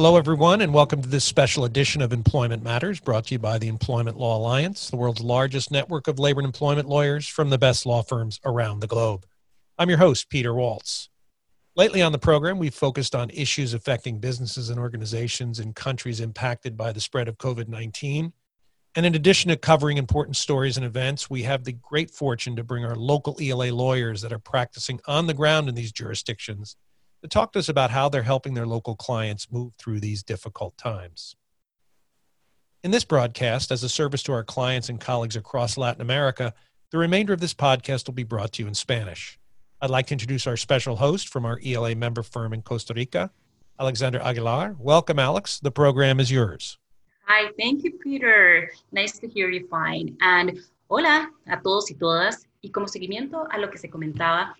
Hello, everyone, and welcome to this special edition of Employment Matters brought to you by the Employment Law Alliance, the world's largest network of labor and employment lawyers from the best law firms around the globe. I'm your host, Peter Waltz. Lately on the program, we've focused on issues affecting businesses and organizations in countries impacted by the spread of COVID 19. And in addition to covering important stories and events, we have the great fortune to bring our local ELA lawyers that are practicing on the ground in these jurisdictions talk to us about how they're helping their local clients move through these difficult times. In this broadcast, as a service to our clients and colleagues across Latin America, the remainder of this podcast will be brought to you in Spanish. I'd like to introduce our special host from our ELA member firm in Costa Rica, Alexander Aguilar. Welcome, Alex. The program is yours. Hi, thank you, Peter. Nice to hear you fine. And hola a todos y todas. Y como seguimiento a lo que se comentaba,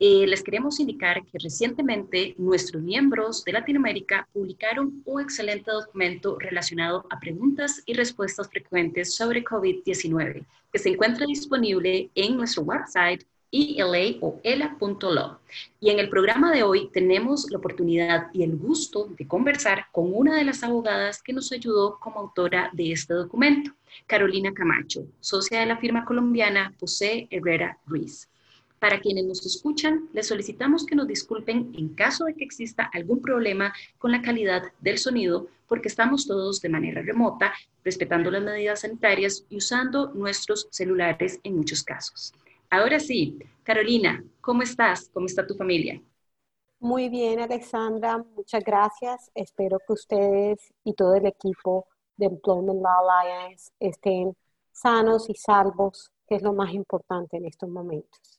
Eh, les queremos indicar que recientemente nuestros miembros de Latinoamérica publicaron un excelente documento relacionado a preguntas y respuestas frecuentes sobre COVID-19 que se encuentra disponible en nuestro website ELA o ELA.law. Y en el programa de hoy tenemos la oportunidad y el gusto de conversar con una de las abogadas que nos ayudó como autora de este documento, Carolina Camacho, socia de la firma colombiana José Herrera Ruiz. Para quienes nos escuchan, les solicitamos que nos disculpen en caso de que exista algún problema con la calidad del sonido, porque estamos todos de manera remota, respetando las medidas sanitarias y usando nuestros celulares en muchos casos. Ahora sí, Carolina, ¿cómo estás? ¿Cómo está tu familia? Muy bien, Alexandra, muchas gracias. Espero que ustedes y todo el equipo de Employment Law Alliance estén sanos y salvos, que es lo más importante en estos momentos.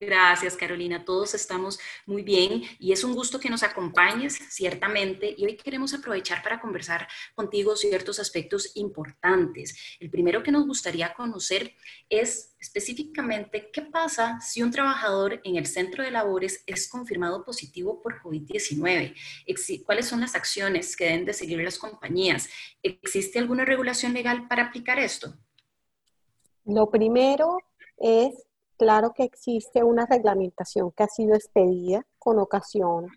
Gracias, Carolina. Todos estamos muy bien y es un gusto que nos acompañes, ciertamente. Y hoy queremos aprovechar para conversar contigo ciertos aspectos importantes. El primero que nos gustaría conocer es específicamente qué pasa si un trabajador en el centro de labores es confirmado positivo por COVID-19. ¿Cuáles son las acciones que deben de seguir las compañías? ¿Existe alguna regulación legal para aplicar esto? Lo primero es Claro que existe una reglamentación que ha sido expedida con ocasión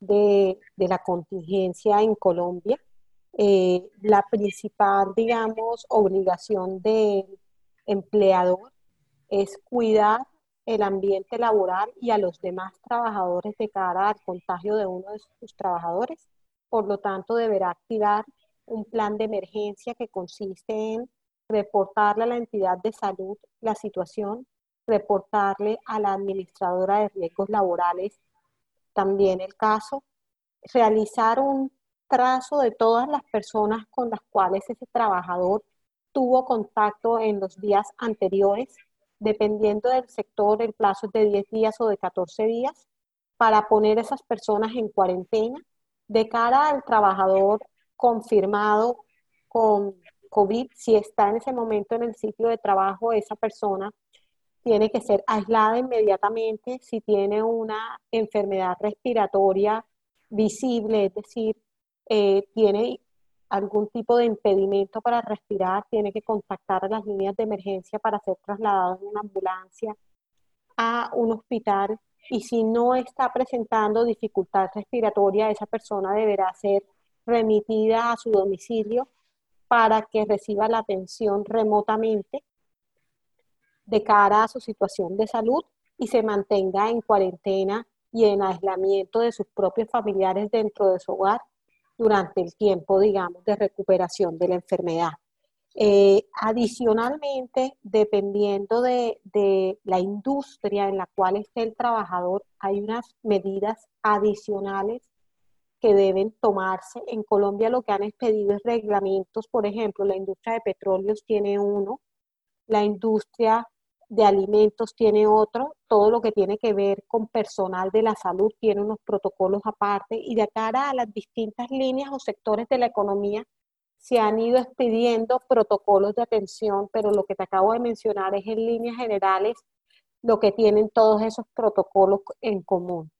de, la contingencia en Colombia. Eh, la principal, digamos, obligación del empleador es cuidar el ambiente laboral y a los demás trabajadores de cara al contagio de uno de sus trabajadores. Por lo tanto, deberá activar un plan de emergencia que consiste en reportarle a la entidad de salud la situación, reportarle a la administradora de riesgos laborales también el caso, realizar un trazo de todas las personas con las cuales ese trabajador tuvo contacto en los días anteriores, dependiendo del sector, el plazo es de 10 días o de 14 días, para poner a esas personas en cuarentena. De cara al trabajador confirmado con COVID, si está en ese momento en el sitio de trabajo, esa persona tiene que ser aislada inmediatamente si tiene una enfermedad respiratoria visible, es decir, eh, tiene algún tipo de impedimento para respirar, tiene que contactar a las líneas de emergencia para ser trasladado en una ambulancia a un hospital. Y si no está presentando dificultad respiratoria, esa persona deberá ser remitida a su domicilio para que reciba la atención remotamente de cara a su situación de salud y se mantenga en cuarentena y en aislamiento de sus propios familiares dentro de su hogar durante el tiempo, digamos, de recuperación de la enfermedad. Eh, adicionalmente, dependiendo de, de, la industria en la cual esté el trabajador, hay unas medidas adicionales que deben tomarse. En Colombia lo que han expedido es reglamentos, por ejemplo, la industria de petróleos tiene uno, la industria de alimentos tiene otro, todo lo que tiene que ver con personal de la salud tiene unos protocolos aparte y de cara a las distintas líneas o sectores de la economía se han ido expidiendo protocolos de atención, pero lo que te acabo de mencionar es en líneas generales lo que tienen todos esos protocolos en común.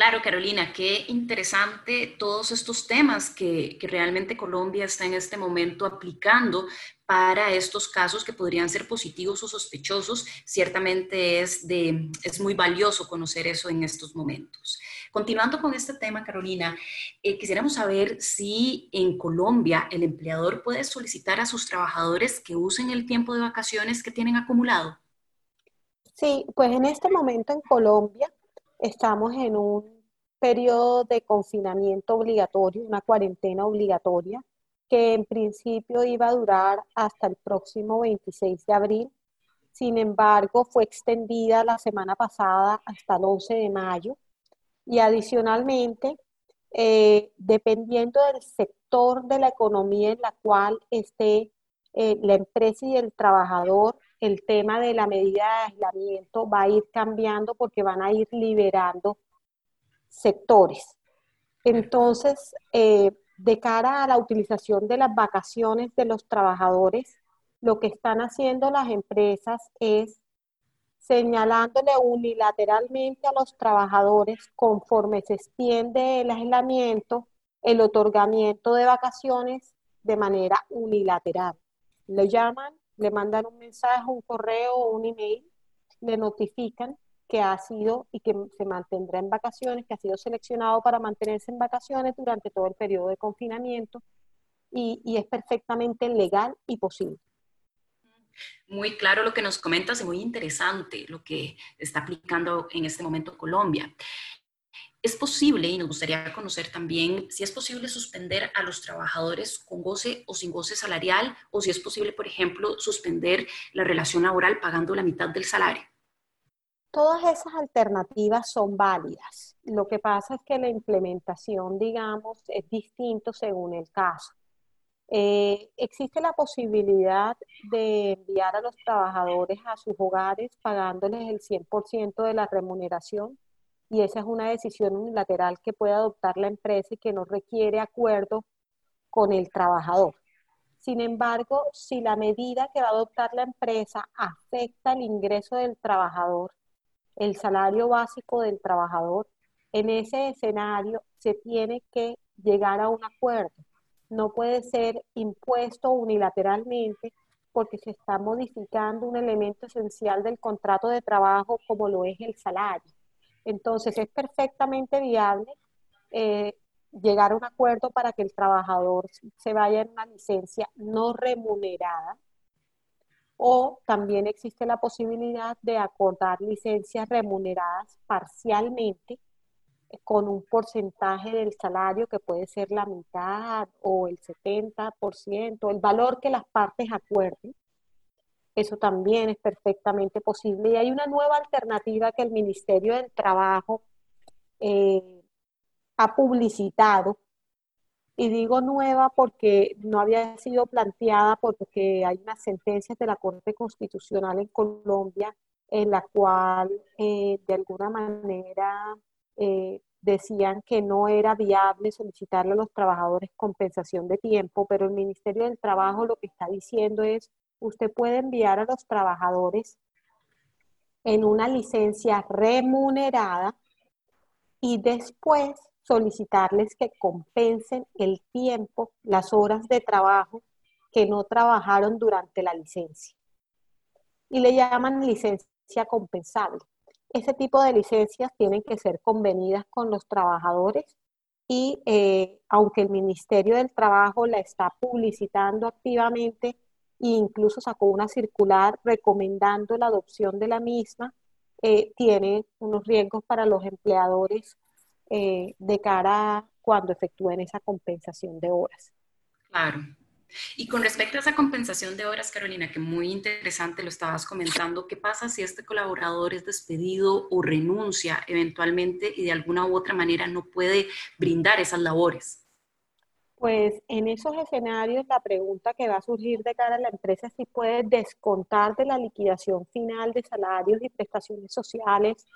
Claro, Carolina, qué interesante todos estos temas que, realmente Colombia está en este momento aplicando para estos casos que podrían ser positivos o sospechosos. Ciertamente es, de, es muy valioso conocer eso en estos momentos. Continuando con este tema, Carolina, eh, quisiéramos saber si en Colombia el empleador puede solicitar a sus trabajadores que usen el tiempo de vacaciones que tienen acumulado. Sí, pues en este momento en Colombia estamos en un periodo de confinamiento obligatorio, una cuarentena obligatoria, que en principio iba a durar hasta el próximo 26 de abril. Sin embargo, fue extendida la semana pasada hasta el 11 de mayo. Y adicionalmente, eh, dependiendo del sector de la economía en la cual esté eh, la empresa y el trabajador, el tema de la medida de aislamiento va a ir cambiando porque van a ir liberando sectores. Entonces, eh, de cara a la utilización de las vacaciones de los trabajadores, lo que están haciendo las empresas es señalándole unilateralmente a los trabajadores conforme se extiende el aislamiento, el otorgamiento de vacaciones de manera unilateral. Le llaman le mandan un mensaje, un correo un email, le notifican que ha sido y que se mantendrá en vacaciones, que ha sido seleccionado para mantenerse en vacaciones durante todo el periodo de confinamiento y, y es perfectamente legal y posible. Muy claro lo que nos comentas y muy interesante lo que está aplicando en este momento Colombia. Es posible, y nos gustaría conocer también, si es posible suspender a los trabajadores con goce o sin goce salarial, o si es posible, por ejemplo, suspender la relación laboral pagando la mitad del salario. Todas esas alternativas son válidas. Lo que pasa es que la implementación, digamos, es distinto según el caso. Eh, existe la posibilidad de enviar a los trabajadores a sus hogares pagándoles el 100% de la remuneración y esa es una decisión unilateral que puede adoptar la empresa y que no requiere acuerdo con el trabajador. Sin embargo, si la medida que va a adoptar la empresa afecta el ingreso del trabajador, el salario básico del trabajador, en ese escenario se tiene que llegar a un acuerdo. No puede ser impuesto unilateralmente porque se está modificando un elemento esencial del contrato de trabajo como lo es el salario. Entonces es perfectamente viable eh, llegar a un acuerdo para que el trabajador se vaya en una licencia no remunerada o también existe la posibilidad de acordar licencias remuneradas parcialmente eh, con un porcentaje del salario que puede ser la mitad o el 70%, el valor que las partes acuerden eso también es perfectamente posible. Y hay una nueva alternativa que el Ministerio del Trabajo eh, ha publicitado. Y digo nueva porque no había sido planteada porque hay unas sentencias de la Corte Constitucional en Colombia en la cual eh, de alguna manera eh, decían que no era viable solicitarle a los trabajadores compensación de tiempo, pero el Ministerio del Trabajo lo que está diciendo es usted puede enviar a los trabajadores en una licencia remunerada y después solicitarles que compensen el tiempo, las horas de trabajo que no trabajaron durante la licencia. Y le llaman licencia compensable. Ese tipo de licencias tienen que ser convenidas con los trabajadores y eh, aunque el Ministerio del Trabajo la está publicitando activamente, e incluso sacó una circular recomendando la adopción de la misma, eh, tiene unos riesgos para los empleadores eh, de cara a cuando efectúen esa compensación de horas. Claro. Y con respecto a esa compensación de horas, Carolina, que muy interesante lo estabas comentando, ¿qué pasa si este colaborador es despedido o renuncia eventualmente y de alguna u otra manera no puede brindar esas labores? Pues en esos escenarios la pregunta que va a surgir de cara a la empresa es si puede descontar de la liquidación final de salarios y prestaciones sociales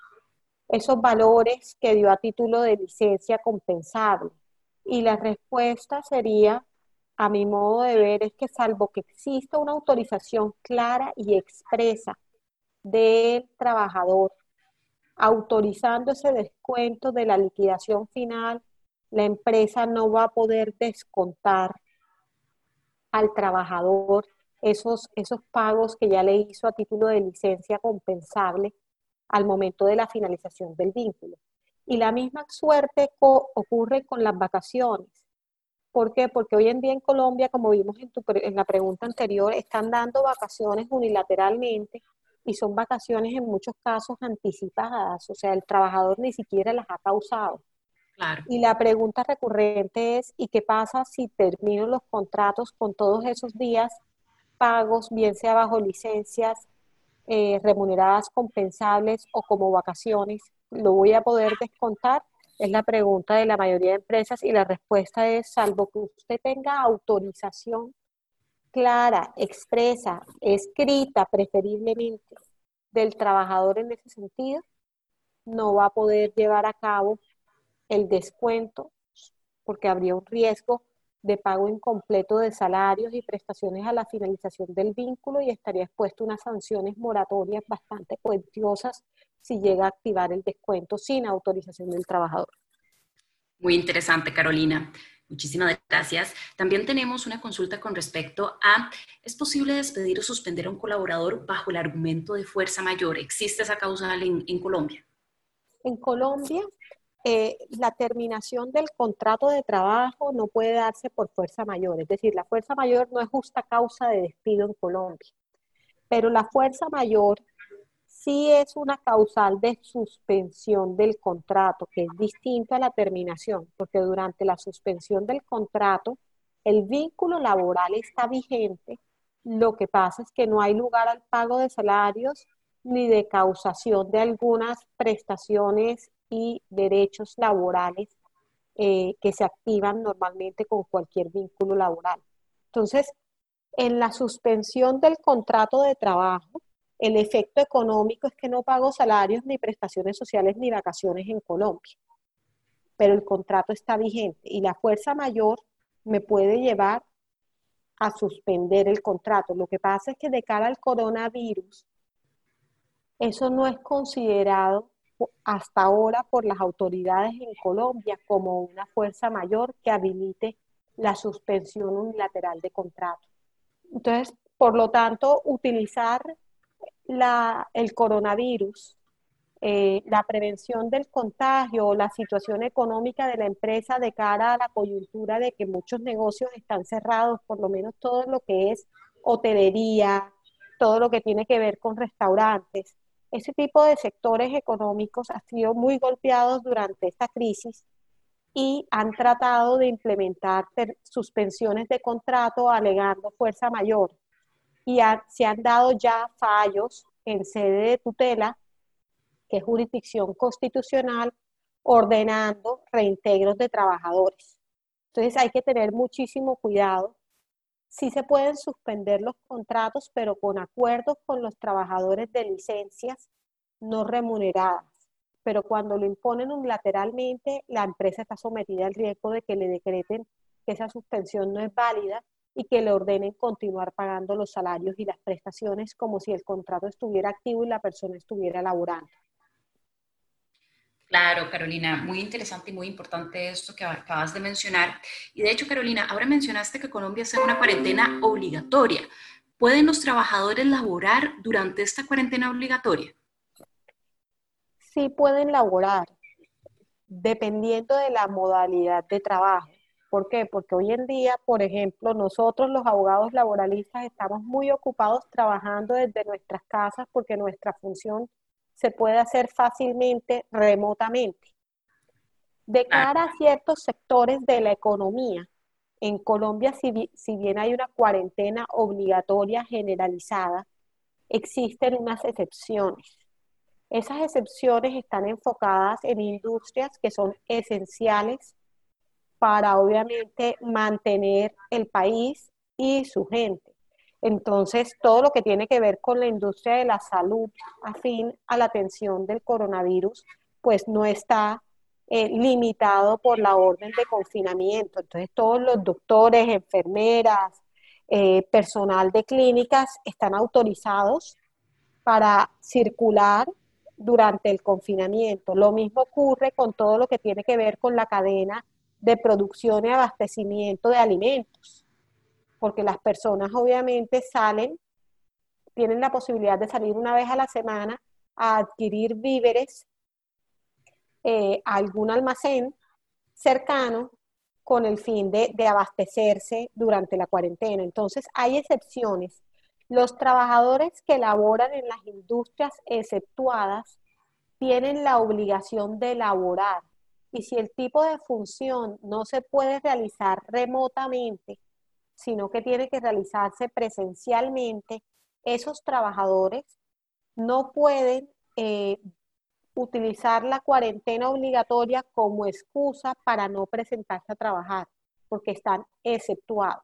esos valores que dio a título de licencia compensable. Y la respuesta sería, a mi modo de ver, es que salvo que exista una autorización clara y expresa del trabajador autorizando ese descuento de la liquidación final, la empresa no va a poder descontar al trabajador esos, esos pagos que ya le hizo a título de licencia compensable al momento de la finalización del vínculo. Y la misma suerte ocurre con las vacaciones. ¿Por qué? Porque hoy en día en Colombia, como vimos en, en la pregunta anterior, están dando vacaciones unilateralmente y son vacaciones en muchos casos anticipadas, o sea, el trabajador ni siquiera las ha causado. Y la pregunta recurrente es, ¿y qué pasa si termino los contratos con todos esos días pagos, bien sea bajo licencias eh, remuneradas compensables o como vacaciones? ¿Lo voy a poder descontar? Es la pregunta de la mayoría de empresas y la respuesta es, salvo que usted tenga autorización clara, expresa, escrita preferiblemente del trabajador en ese sentido, no va a poder llevar a cabo el descuento porque habría un riesgo de pago incompleto de salarios y prestaciones a la finalización del vínculo y estaría expuesto a unas sanciones moratorias bastante cuantiosas si llega a activar el descuento sin autorización del trabajador. Muy interesante, Carolina. Muchísimas gracias. También tenemos una consulta con respecto a, ¿es posible despedir o suspender a un colaborador bajo el argumento de fuerza mayor? ¿Existe esa causal en, Colombia? En Colombia, eh, la terminación del contrato de trabajo no puede darse por fuerza mayor. Es decir, la fuerza mayor no es justa causa de despido en Colombia. Pero la fuerza mayor sí es una causal de suspensión del contrato, que es distinta a la terminación, porque durante la suspensión del contrato, el vínculo laboral está vigente, lo que pasa es que no hay lugar al pago de salarios ni de causación de algunas prestaciones y derechos laborales eh, que se activan normalmente con cualquier vínculo laboral. Entonces, en la suspensión del contrato de trabajo, el efecto económico es que no pago salarios ni prestaciones sociales ni vacaciones en Colombia, pero el contrato está vigente y la fuerza mayor me puede llevar a suspender el contrato. Lo que pasa es que de cara al coronavirus, eso no es considerado hasta ahora por las autoridades en Colombia como una fuerza mayor que habilite la suspensión unilateral de contrato. Entonces, por lo tanto, utilizar la, el coronavirus, eh, la prevención del contagio, la situación económica de la empresa de cara a la coyuntura de que muchos negocios están cerrados, por lo menos todo lo que es hotelería, todo lo que tiene que ver con restaurantes. Ese tipo de sectores económicos han sido muy golpeados durante esta crisis y han tratado de implementar suspensiones de contrato alegando fuerza mayor y se han dado ya fallos en sede de tutela, que es jurisdicción constitucional, ordenando reintegros de trabajadores. Entonces hay que tener muchísimo cuidado. Sí se pueden suspender los contratos, pero con acuerdos con los trabajadores de licencias no remuneradas. Pero cuando lo imponen unilateralmente, la empresa está sometida al riesgo de que le decreten que esa suspensión no es válida y que le ordenen continuar pagando los salarios y las prestaciones como si el contrato estuviera activo y la persona estuviera laborando. Claro, Carolina, muy interesante y muy importante esto que acabas de mencionar. Y de hecho, Carolina, ahora mencionaste que Colombia hace una cuarentena obligatoria. ¿Pueden los trabajadores laborar durante esta cuarentena obligatoria? Sí pueden laborar, dependiendo de la modalidad de trabajo. ¿Por qué? Porque hoy en día, por ejemplo, nosotros los abogados laboralistas estamos muy ocupados trabajando desde nuestras casas porque nuestra función se puede hacer fácilmente remotamente. De cara a ciertos sectores de la economía, en Colombia, si, si bien hay una cuarentena obligatoria generalizada, existen unas excepciones. Esas excepciones están enfocadas en industrias que son esenciales para obviamente mantener el país y su gente. Entonces, todo lo que tiene que ver con la industria de la salud afín a la atención del coronavirus, pues no está eh, limitado por la orden de confinamiento. Entonces, todos los doctores, enfermeras, eh, personal de clínicas están autorizados para circular durante el confinamiento. Lo mismo ocurre con todo lo que tiene que ver con la cadena de producción y abastecimiento de alimentos, porque las personas obviamente salen, tienen la posibilidad de salir una vez a la semana a adquirir víveres eh, a algún almacén cercano con el fin de, de abastecerse durante la cuarentena. Entonces, hay excepciones. Los trabajadores que laboran en las industrias exceptuadas tienen la obligación de laborar y si el tipo de función no se puede realizar remotamente, sino que tiene que realizarse presencialmente, esos trabajadores no pueden eh, utilizar la cuarentena obligatoria como excusa para no presentarse a trabajar, porque están exceptuados.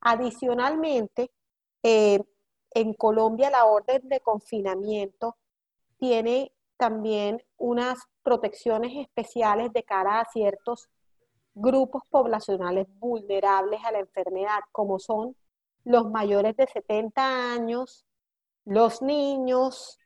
Adicionalmente, eh, en Colombia la orden de confinamiento tiene también unas protecciones especiales de cara a ciertos grupos poblacionales vulnerables a la enfermedad, como son los mayores de 70 años, los niños,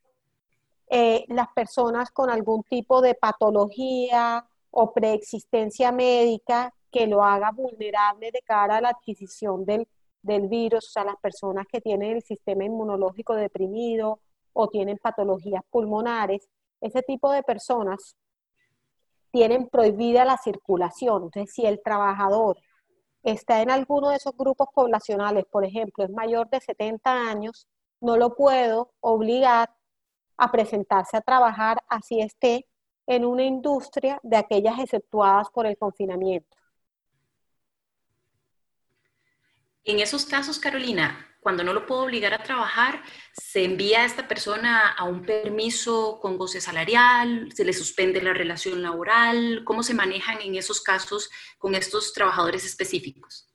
eh, las personas con algún tipo de patología o preexistencia médica que lo haga vulnerable de cara a la adquisición del, del virus, o sea, las personas que tienen el sistema inmunológico deprimido o tienen patologías pulmonares, ese tipo de personas tienen prohibida la circulación. Entonces, si el trabajador está en alguno de esos grupos poblacionales, por ejemplo, es mayor de 70 años, no lo puedo obligar a presentarse a trabajar así esté en una industria de aquellas exceptuadas por el confinamiento. En esos casos, Carolina, cuando no lo puedo obligar a trabajar, se envía a esta persona a un permiso con goce salarial, se le suspende la relación laboral, ¿cómo se manejan en esos casos con estos trabajadores específicos?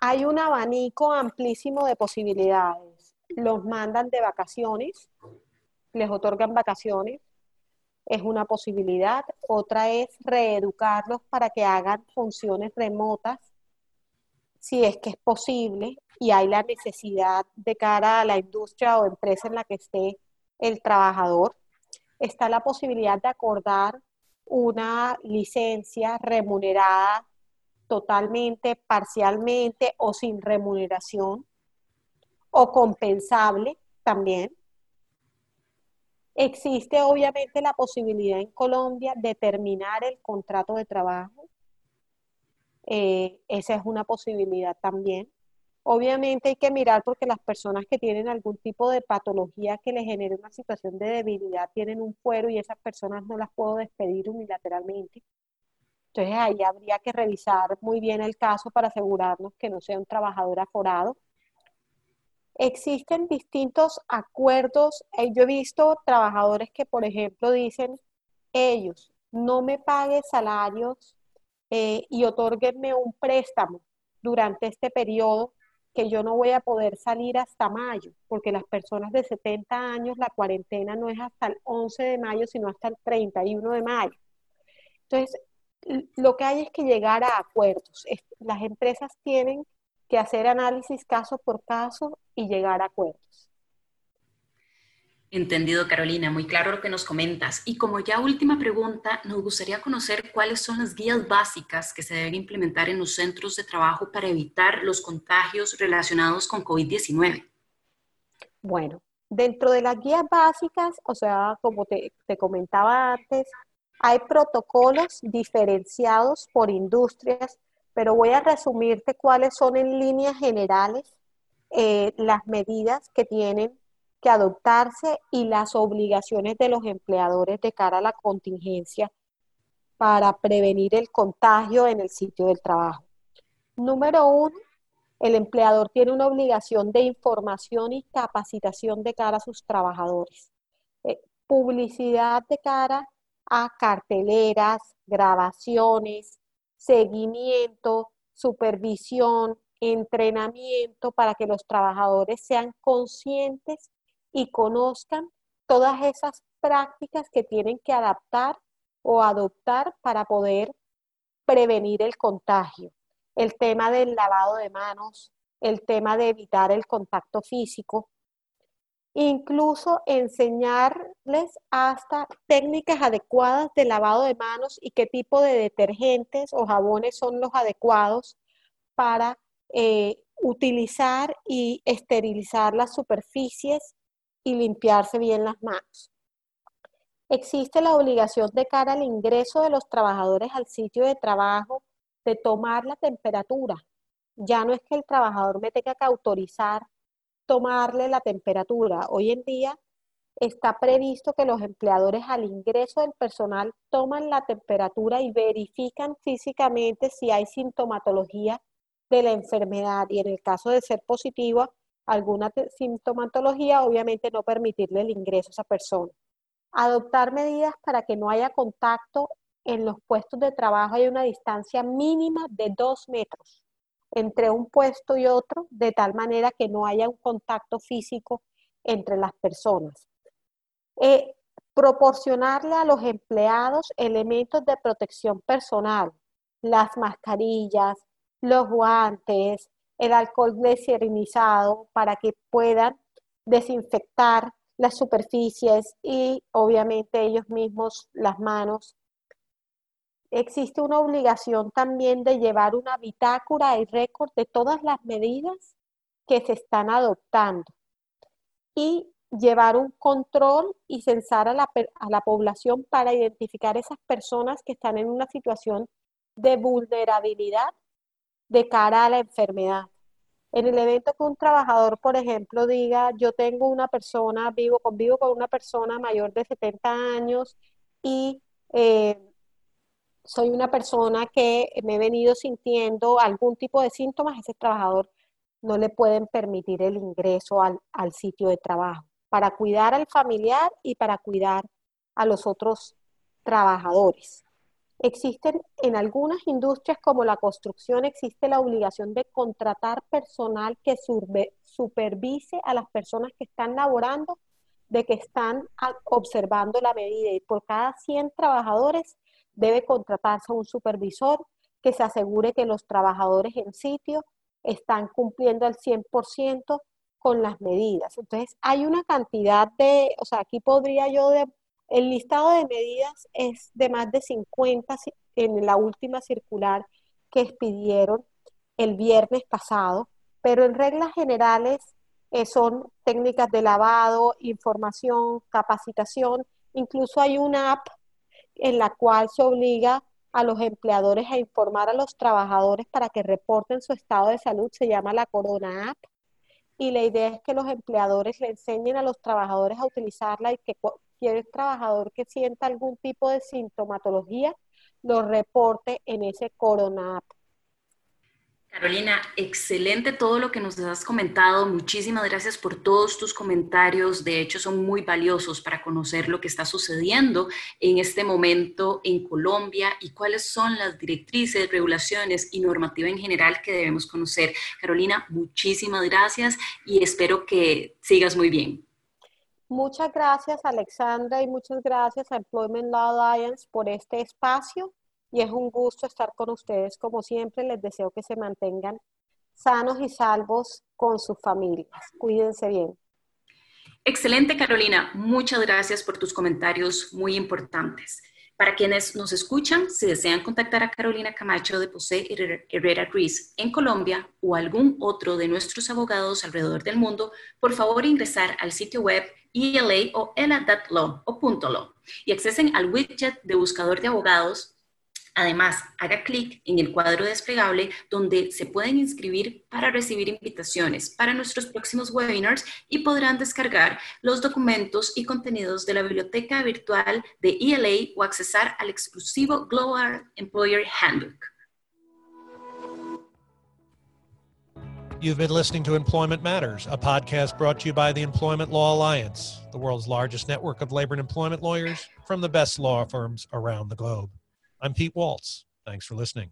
Hay un abanico amplísimo de posibilidades. Los mandan de vacaciones, les otorgan vacaciones, es una posibilidad. Otra es reeducarlos para que hagan funciones remotas, si es que es posible y hay la necesidad de cara a la industria o empresa en la que esté el trabajador, está la posibilidad de acordar una licencia remunerada totalmente, parcialmente o sin remuneración o compensable también. Existe obviamente la posibilidad en Colombia de terminar el contrato de trabajo. Eh, esa es una posibilidad también. Obviamente hay que mirar porque las personas que tienen algún tipo de patología que les genere una situación de debilidad tienen un fuero y esas personas no las puedo despedir unilateralmente. Entonces ahí habría que revisar muy bien el caso para asegurarnos que no sea un trabajador aforado. Existen distintos acuerdos. Eh, yo he visto trabajadores que, por ejemplo, dicen, ellos, no me pague salarios eh, y otórguenme un préstamo durante este periodo que yo no voy a poder salir hasta mayo, porque las personas de 70 años, la cuarentena no es hasta el 11 de mayo, sino hasta el 31 de mayo. Entonces, lo que hay es que llegar a acuerdos. Las empresas tienen que hacer análisis caso por caso y llegar a acuerdos. Entendido, Carolina, muy claro lo que nos comentas. Y como ya última pregunta, nos gustaría conocer cuáles son las guías básicas que se deben implementar en los centros de trabajo para evitar los contagios relacionados con COVID-19. Bueno, dentro de las guías básicas, o sea, como te, comentaba antes, hay protocolos diferenciados por industrias, pero voy a resumirte cuáles son en líneas generales eh, las medidas que tienen que adoptarse y las obligaciones de los empleadores de cara a la contingencia para prevenir el contagio en el sitio del trabajo. Número uno, el empleador tiene una obligación de información y capacitación de cara a sus trabajadores. Eh, publicidad de cara a carteleras, grabaciones, seguimiento, supervisión, entrenamiento para que los trabajadores sean conscientes y conozcan todas esas prácticas que tienen que adaptar o adoptar para poder prevenir el contagio. El tema del lavado de manos, el tema de evitar el contacto físico. incluso enseñarles hasta técnicas adecuadas de lavado de manos y qué tipo de detergentes o jabones son los adecuados para eh, utilizar y esterilizar las superficies y limpiarse bien las manos. Existe la obligación de cara al ingreso de los trabajadores al sitio de trabajo de tomar la temperatura. Ya no es que el trabajador me tenga que autorizar tomarle la temperatura. Hoy en día está previsto que los empleadores al ingreso del personal toman la temperatura y verifican físicamente si hay sintomatología de la enfermedad y en el caso de ser positiva alguna sintomatología, obviamente no permitirle el ingreso a esa persona. Adoptar medidas para que no haya contacto en los puestos de trabajo, hay una distancia mínima de dos metros entre un puesto y otro, de tal manera que no haya un contacto físico entre las personas. Eh, proporcionarle a los empleados elementos de protección personal, las mascarillas, los guantes, el alcohol glicerinizado para que puedan desinfectar las superficies y obviamente ellos mismos las manos. Existe una obligación también de llevar una bitácora y récord de todas las medidas que se están adoptando y llevar un control y censar a la, a la población para identificar esas personas que están en una situación de vulnerabilidad de cara a la enfermedad. En el evento que un trabajador, por ejemplo, diga, yo tengo una persona, vivo, convivo con una persona mayor de 70 años y eh, soy una persona que me he venido sintiendo algún tipo de síntomas, ese trabajador no le pueden permitir el ingreso al, al sitio de trabajo para cuidar al familiar y para cuidar a los otros trabajadores. Existen en algunas industrias como la construcción, existe la obligación de contratar personal que supervise a las personas que están laborando, de que están observando la medida y por cada 100 trabajadores debe contratarse un supervisor que se asegure que los trabajadores en sitio están cumpliendo al 100% con las medidas. Entonces, hay una cantidad de, o sea, aquí podría yo, de, el listado de medidas es de más de 50 en la última circular que expidieron el viernes pasado, pero en reglas generales eh, son técnicas de lavado, información, capacitación, incluso hay una app en la cual se obliga a los empleadores a informar a los trabajadores para que reporten su estado de salud, se llama la Corona App. Y la idea es que los empleadores le enseñen a los trabajadores a utilizarla y que cualquier trabajador que sienta algún tipo de sintomatología lo reporte en ese Corona App. Carolina, excelente todo lo que nos has comentado. Muchísimas gracias por todos tus comentarios. De hecho, son muy valiosos para conocer lo que está sucediendo en este momento en Colombia y cuáles son las directrices, regulaciones y normativa en general que debemos conocer. Carolina, muchísimas gracias y espero que sigas muy bien. Muchas gracias, Alexandra, y muchas gracias a Employment Law Alliance por este espacio y es un gusto estar con ustedes. Como siempre, les deseo que se mantengan sanos y salvos con sus familias. Cuídense bien. Excelente, Carolina. Muchas gracias por tus comentarios muy importantes. Para quienes nos escuchan, si desean contactar a Carolina Camacho de José Herrera Ruiz en Colombia o algún otro de nuestros abogados alrededor del mundo, por favor ingresar al sitio web ELA o ELA.law o .law y accesen al widget de buscador de abogados Además, haga clic en el cuadro desplegable donde se pueden inscribir para recibir invitaciones para nuestros próximos webinars y podrán descargar los documentos y contenidos de la biblioteca virtual de ELA o accesar al exclusivo Global Employer Handbook. You've been listening to Employment Matters, a podcast brought to you by the Employment Law Alliance, the world's largest network of labor and employment lawyers from the best law firms around the globe. I'm Pete Waltz. Thanks for listening.